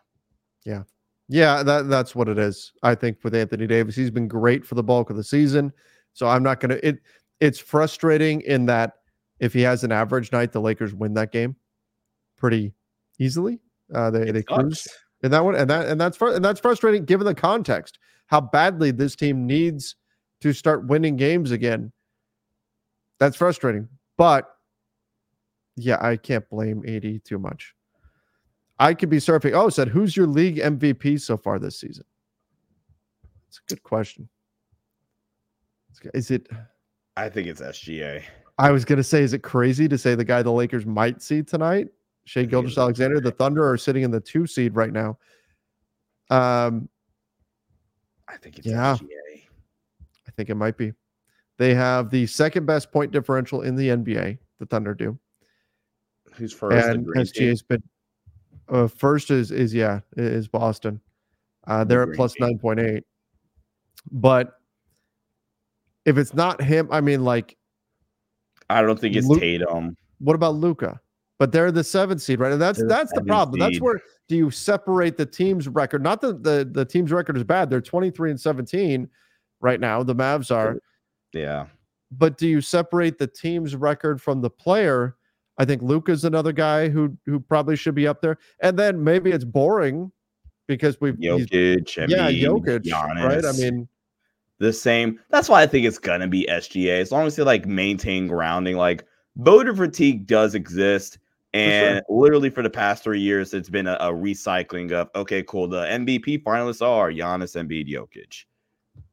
Yeah, yeah, that that's what it is. I think with Anthony Davis, he's been great for the bulk of the season. So I'm not gonna. It it's frustrating in that if he has an average night, the Lakers win that game pretty easily. Uh, they It they sucks. cruised in that one, and that and that's fr- and that's frustrating given the context how badly this team needs to start winning games again. That's frustrating, but yeah, I can't blame AD too much. I could be surfing. Oh, said who's your league MVP so far this season? It's a good question. Is it? I think it's SGA. I was gonna say, is it crazy to say the guy the Lakers might see tonight? Shai Gilgeous-Alexander, the Thunder are sitting in the two seed right now. Um, I think it's Yeah. SGA. I think it might be. They have the second best point differential in the NBA. The Thunder do, Who's first? And green team? SGA's been uh, first is is yeah is Boston. Uh, they're at green plus nine point eight. But if it's not him, I mean, like, I don't think it's Luke- Tatum. what about Luka? But they're the seventh seed, right? And that's They're the that's the problem. That's where do you separate the team's record? Not that the the team's record is bad. They're 23 and 17 right now. The Mavs are, Yeah. but do you separate the team's record from the player? I think Luka's another guy who who probably should be up there. And then maybe it's boring because we've Jokic, yeah, Jokic, right? I mean, the same. That's why I think it's gonna be SGA as long as they like maintain grounding. Like voter fatigue does exist, and literally for the past three years, it's been a, a recycling of okay, cool. The MVP finalists are Giannis, Embiid, Jokic.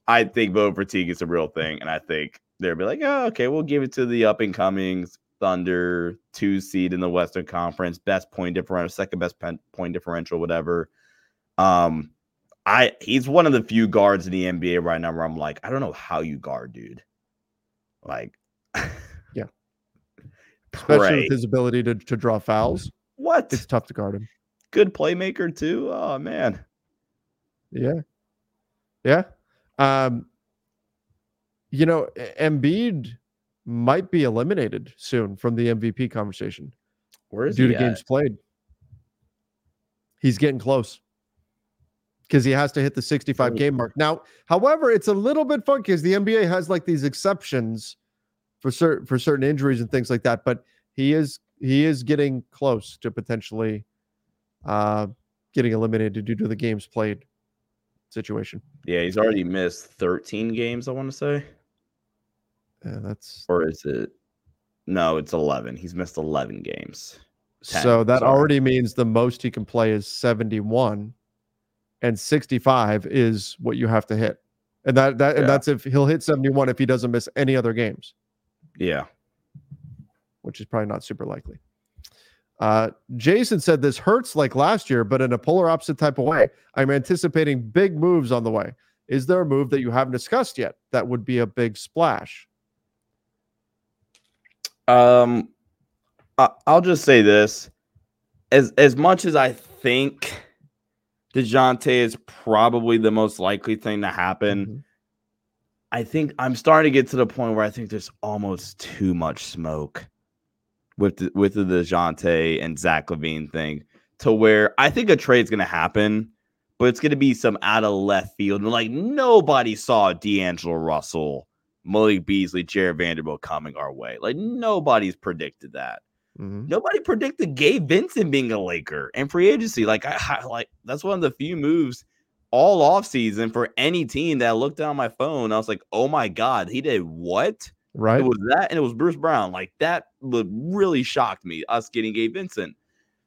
I think voter fatigue is a real thing, and I think they'll be like, oh, okay, we'll give it to the up and comings. Thunder, two seed in the Western Conference, best point differential, second best point differential, whatever. Um, I he's one of the few guards in the NBA right now where I'm like, I don't know how you guard, dude. Like, Yeah. especially with his ability to, to draw fouls, what it's tough to guard him. good playmaker too. Oh man, Yeah. Yeah. Um, you know, Embiid might be eliminated soon from the MVP conversation where is due to at? games played. He's getting close because he has to hit the 65 Oh. game mark. Now, however, it's a little bit funky because the NBA has like these exceptions for certain for certain injuries and things like that, but he is he is getting close to potentially uh getting eliminated due to the games played situation. Yeah, he's already missed 13 games. I want to say, Yeah, that's or is it? No, it's 11. He's missed 11 games. 10, so that sorry. already means the most he can play is 71 and 65 is what you have to hit. And that that Yeah. and that's if he'll hit 71 if he doesn't miss any other games, Yeah, which is probably not super likely. Uh, Jason said this hurts like last year, but in a polar opposite type of way. I'm anticipating big moves on the way. Is there a move that you haven't discussed yet that would be a big splash? Um, I, I'll just say this: as as much as I think Dejounte is probably the most likely thing to happen, Mhm. I think I'm starting to get to the point where I think there's almost too much smoke with the, with the Dejounte and Zach LaVine thing, to where I think a trade's gonna happen, but it's gonna be some out of left field. Like nobody saw D'Angelo Russell, Malik Beasley, Jared Vanderbilt coming our way. Like nobody's predicted that. Mhm. Nobody predicted Gabe Vincent being a Laker and free agency. Like I, I like that's one of the few moves all off season for any team that I looked down my phone. I was like, oh my god, he did what? Right? It was that, and it was Bruce Brown. Like that really shocked me. Us getting Gabe Vincent.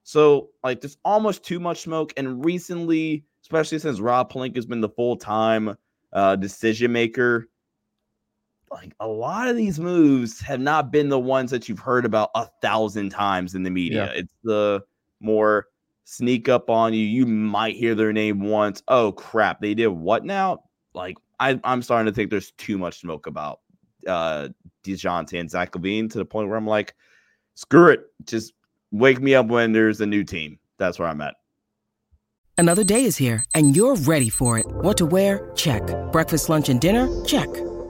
So like, there's almost too much smoke. And recently, especially since Rob Pelinka has been the full time uh, decision maker, like a lot of these moves have not been the ones that you've heard about a thousand times in the media. It's the more sneak up on you. You might hear their name once. Oh crap, they did what now? Like I, I'm starting to think there's too much smoke about uh DeJounte and Zach LaVine to the point where I'm like, screw it. Just wake me up when there's a new team. That's where I'm at. Another day is here, and you're ready for it. What to wear? Check. Breakfast, lunch, and dinner? Check.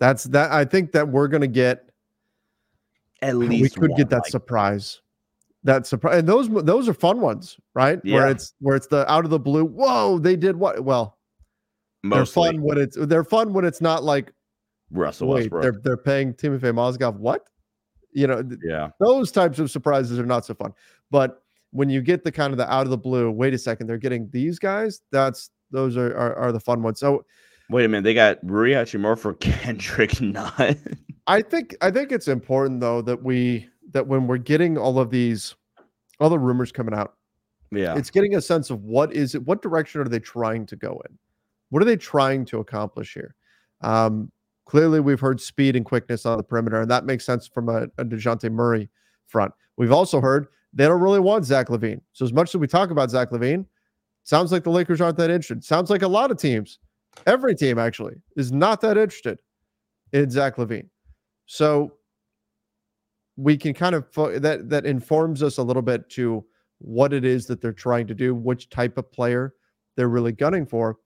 That's that. I think that we're gonna get At least we could one, get that like, surprise. That surprise, and those those are fun ones, right? Where Yeah. it's where it's the out of the blue. Whoa, they did what? Well, mostly they're fun when it's they're fun when it's not like Russell wait, Westbrook. they're they're paying Timofey Mozgov what? You know, yeah, those types of surprises are not so fun. But when you get the kind of the out of the blue, wait a second, they're getting these guys. That's those are are, are the fun ones. So wait a minute. They got Rui Hachimura for Kendrick Nunn. I think I think it's important though that we that when we're getting all of these all the rumors coming out, yeah, it's getting a sense of what is it, what direction are they trying to go in? What are they trying to accomplish here? Um, clearly, we've heard speed and quickness on the perimeter, and that makes sense from a, a Dejounte Murray front. We've also heard they don't really want Zach LaVine. So as much as we talk about Zach LaVine, sounds like the Lakers aren't that interested. Sounds like a lot of teams, every team actually, is not that interested in Zach LaVine. So we can kind of that that informs us a little bit to what it is that they're trying to do, which type of player they're really gunning for.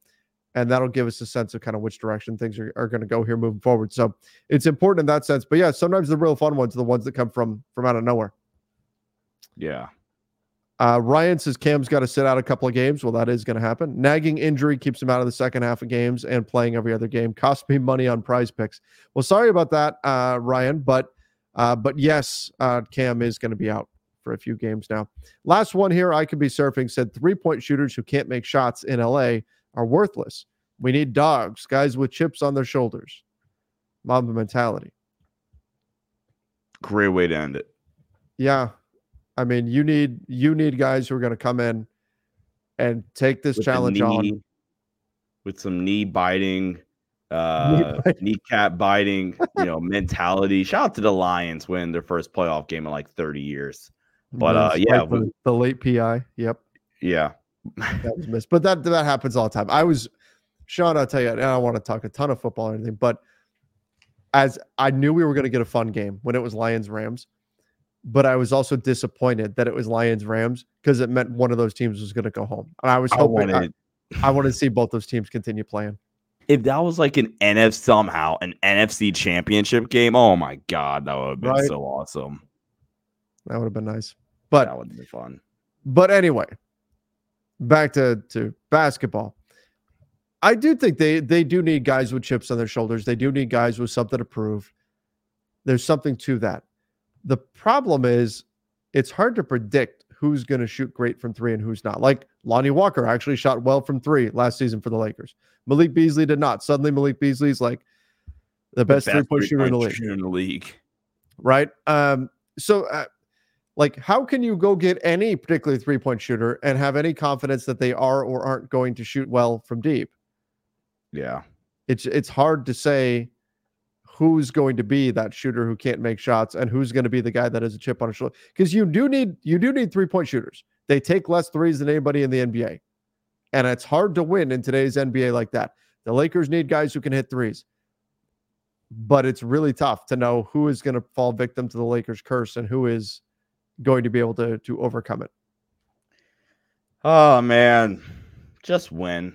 And that'll give us a sense of kind of which direction things are, are going to go here moving forward. So it's important in that sense. But yeah, sometimes the real fun ones are the ones that come from from out of nowhere. yeah. Uh, Ryan says Cam's got to sit out a couple of games. Well, that is going to happen. Nagging injury keeps him out of the second half of games and playing every other game. Cost me money on prize picks. Well, sorry about that, uh, Ryan, but uh, but yes, uh, Cam is going to be out for a few games now. Last one here, I could be surfing said three point shooters who can't make shots in LA are worthless. We need dogs, guys with chips on their shoulders. Mamba mentality. Great way to end it. Yeah. I mean, you need you need guys who are going to come in and take this With challenge on. with some knee biting, uh, biting. kneecap biting, you know, mentality. Shout out to the Lions win their first playoff game in like 30 years. But, uh, yeah, like the, the late PI. Yep, Yeah, that was missed. But that that happens all the time. I was Sean. I'll tell you. and I don't want to talk a ton of football or anything, but as I knew we were going to get a fun game when it was Lions Rams, but I was also disappointed that it was Lions Rams because it meant one of those teams was going to go home, and I was hoping I, wanted. I wanted to see both those teams continue playing. if that was like an NFC somehow an NFC championship game, oh my god, that would have been Right. so awesome. That would have been nice. But that would have been fun. But anyway, back to to basketball. I do think they they do need guys with chips on their shoulders. They do need guys with something to prove. There's something to that. The problem is it's hard to predict who's going to shoot great from 3 and who's not. Like Lonnie Walker actually shot well from 3 last season for the Lakers. Malik Beasley did not. Suddenly Malik Beasley's like the best, three-point shooter in the league in the league. right? Um, so, uh, like, how can you go get any particular three point shooter and have any confidence that they are or aren't going to shoot well from deep? Yeah. It's it's hard to say who's going to be that shooter who can't make shots and who's going to be the guy that has a chip on his shoulder because you do need you do need three point shooters. They take less threes than anybody in the NBA, and it's hard to win in today's NBA like that. The Lakers need guys who can hit threes but it's really tough to know who is going to fall victim to the Lakers curse and who is going to be able to to overcome it. Oh man, just win.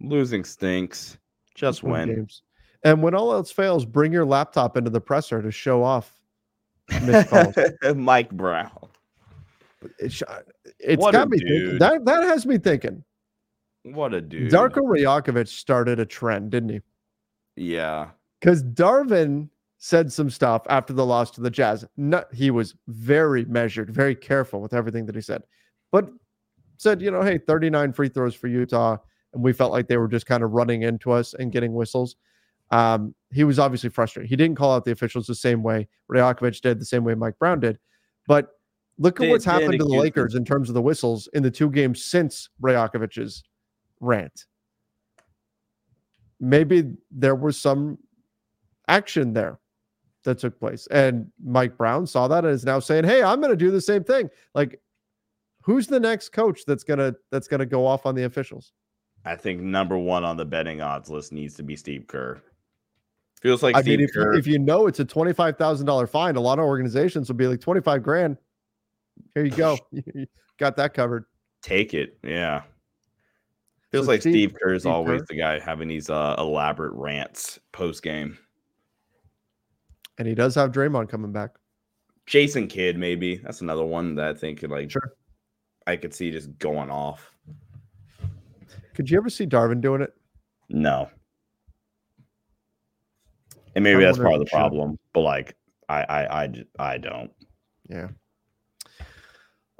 Losing stinks. Just Win games. And when all else fails, bring your laptop into the presser to show off. Mike Brown. It's, it's got me thinking. That that has me thinking. What a dude. Darko Rajakovic started a trend, didn't he? Yeah. Because Darvin said some stuff after the loss to the Jazz. No, he was very measured, very careful with everything that he said, but said, you know, hey, 39 free throws for Utah. And we felt like they were just kind of running into us and getting whistles. Um, he was obviously frustrated. He didn't call out the officials the same way Rajakovic did, the same way Mike Brown did. But look at Did- what's did happened to the accuse him. Lakers in terms of the whistles in the two games since Rajakovic's rant. Maybe there was some action there that took place. And Mike Brown saw that and is now saying, "Hey, I'm going to do the same thing." Like who's the next coach that's going to that's going to go off on the officials? I think number one on the betting odds list needs to be Steve Kerr. Feels like I Steve mean, if, Kerr. if you know it's a twenty five thousand dollar fine, a lot of organizations will be like twenty five grand. Here you go, got that covered. take it. Yeah. Feels So like Steve- Steve, Kerr is Steve always Kerr? the guy having these uh, elaborate rants post game. And he does have Draymond coming back. Jason Kidd, maybe that's another one that I think could like Sure. I could see just going off. Could you ever see Darvin doing it? No. And maybe I that's part of the should. problem, but like I I I don't. Yeah.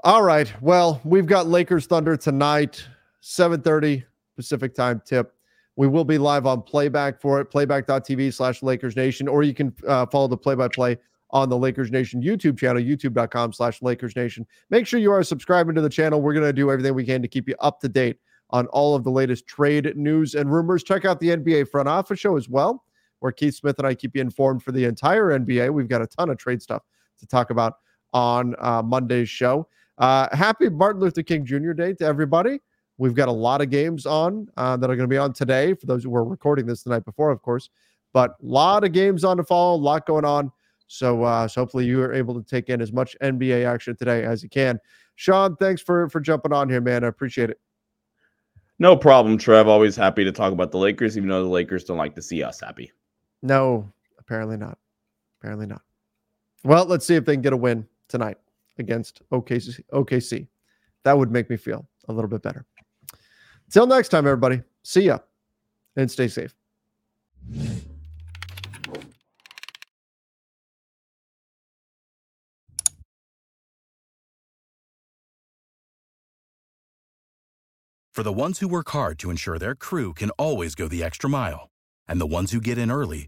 All right. Well, we've got Lakers Thunder tonight, 7:30 Pacific time tip. We will be live on playback for it, playback.tv slash Lakers Nation, or you can uh, follow the play by play on the Lakers Nation YouTube channel, youtube.com slash Lakers Nation. Make sure you are subscribing to the channel. We're going to do everything we can to keep you up to date on all of the latest trade news and rumors. Check out the NBA front office show as well, where Keith Smith and I keep you informed for the entire NBA. We've got a ton of trade stuff to talk about on uh, Monday's show. Uh, happy Martin Luther King Jr. Day to everybody. We've got a lot of games on uh, that are going to be on today for those who were recording this the night before, of course. But a lot of games on to follow, a lot going on. So, uh, so hopefully you are able to take in as much NBA action today as you can. Sean, thanks for for jumping on here, man. I appreciate it. No problem, Trev. Always happy to talk about the Lakers, even though the Lakers don't like to see us happy. No, apparently not. Apparently not. Well, let's see if they can get a win tonight against OKC. OKC. That would make me feel a little bit better. Till next time, everybody. See ya and stay safe. For the ones who work hard to ensure their crew can always go the extra mile, and the ones who get in early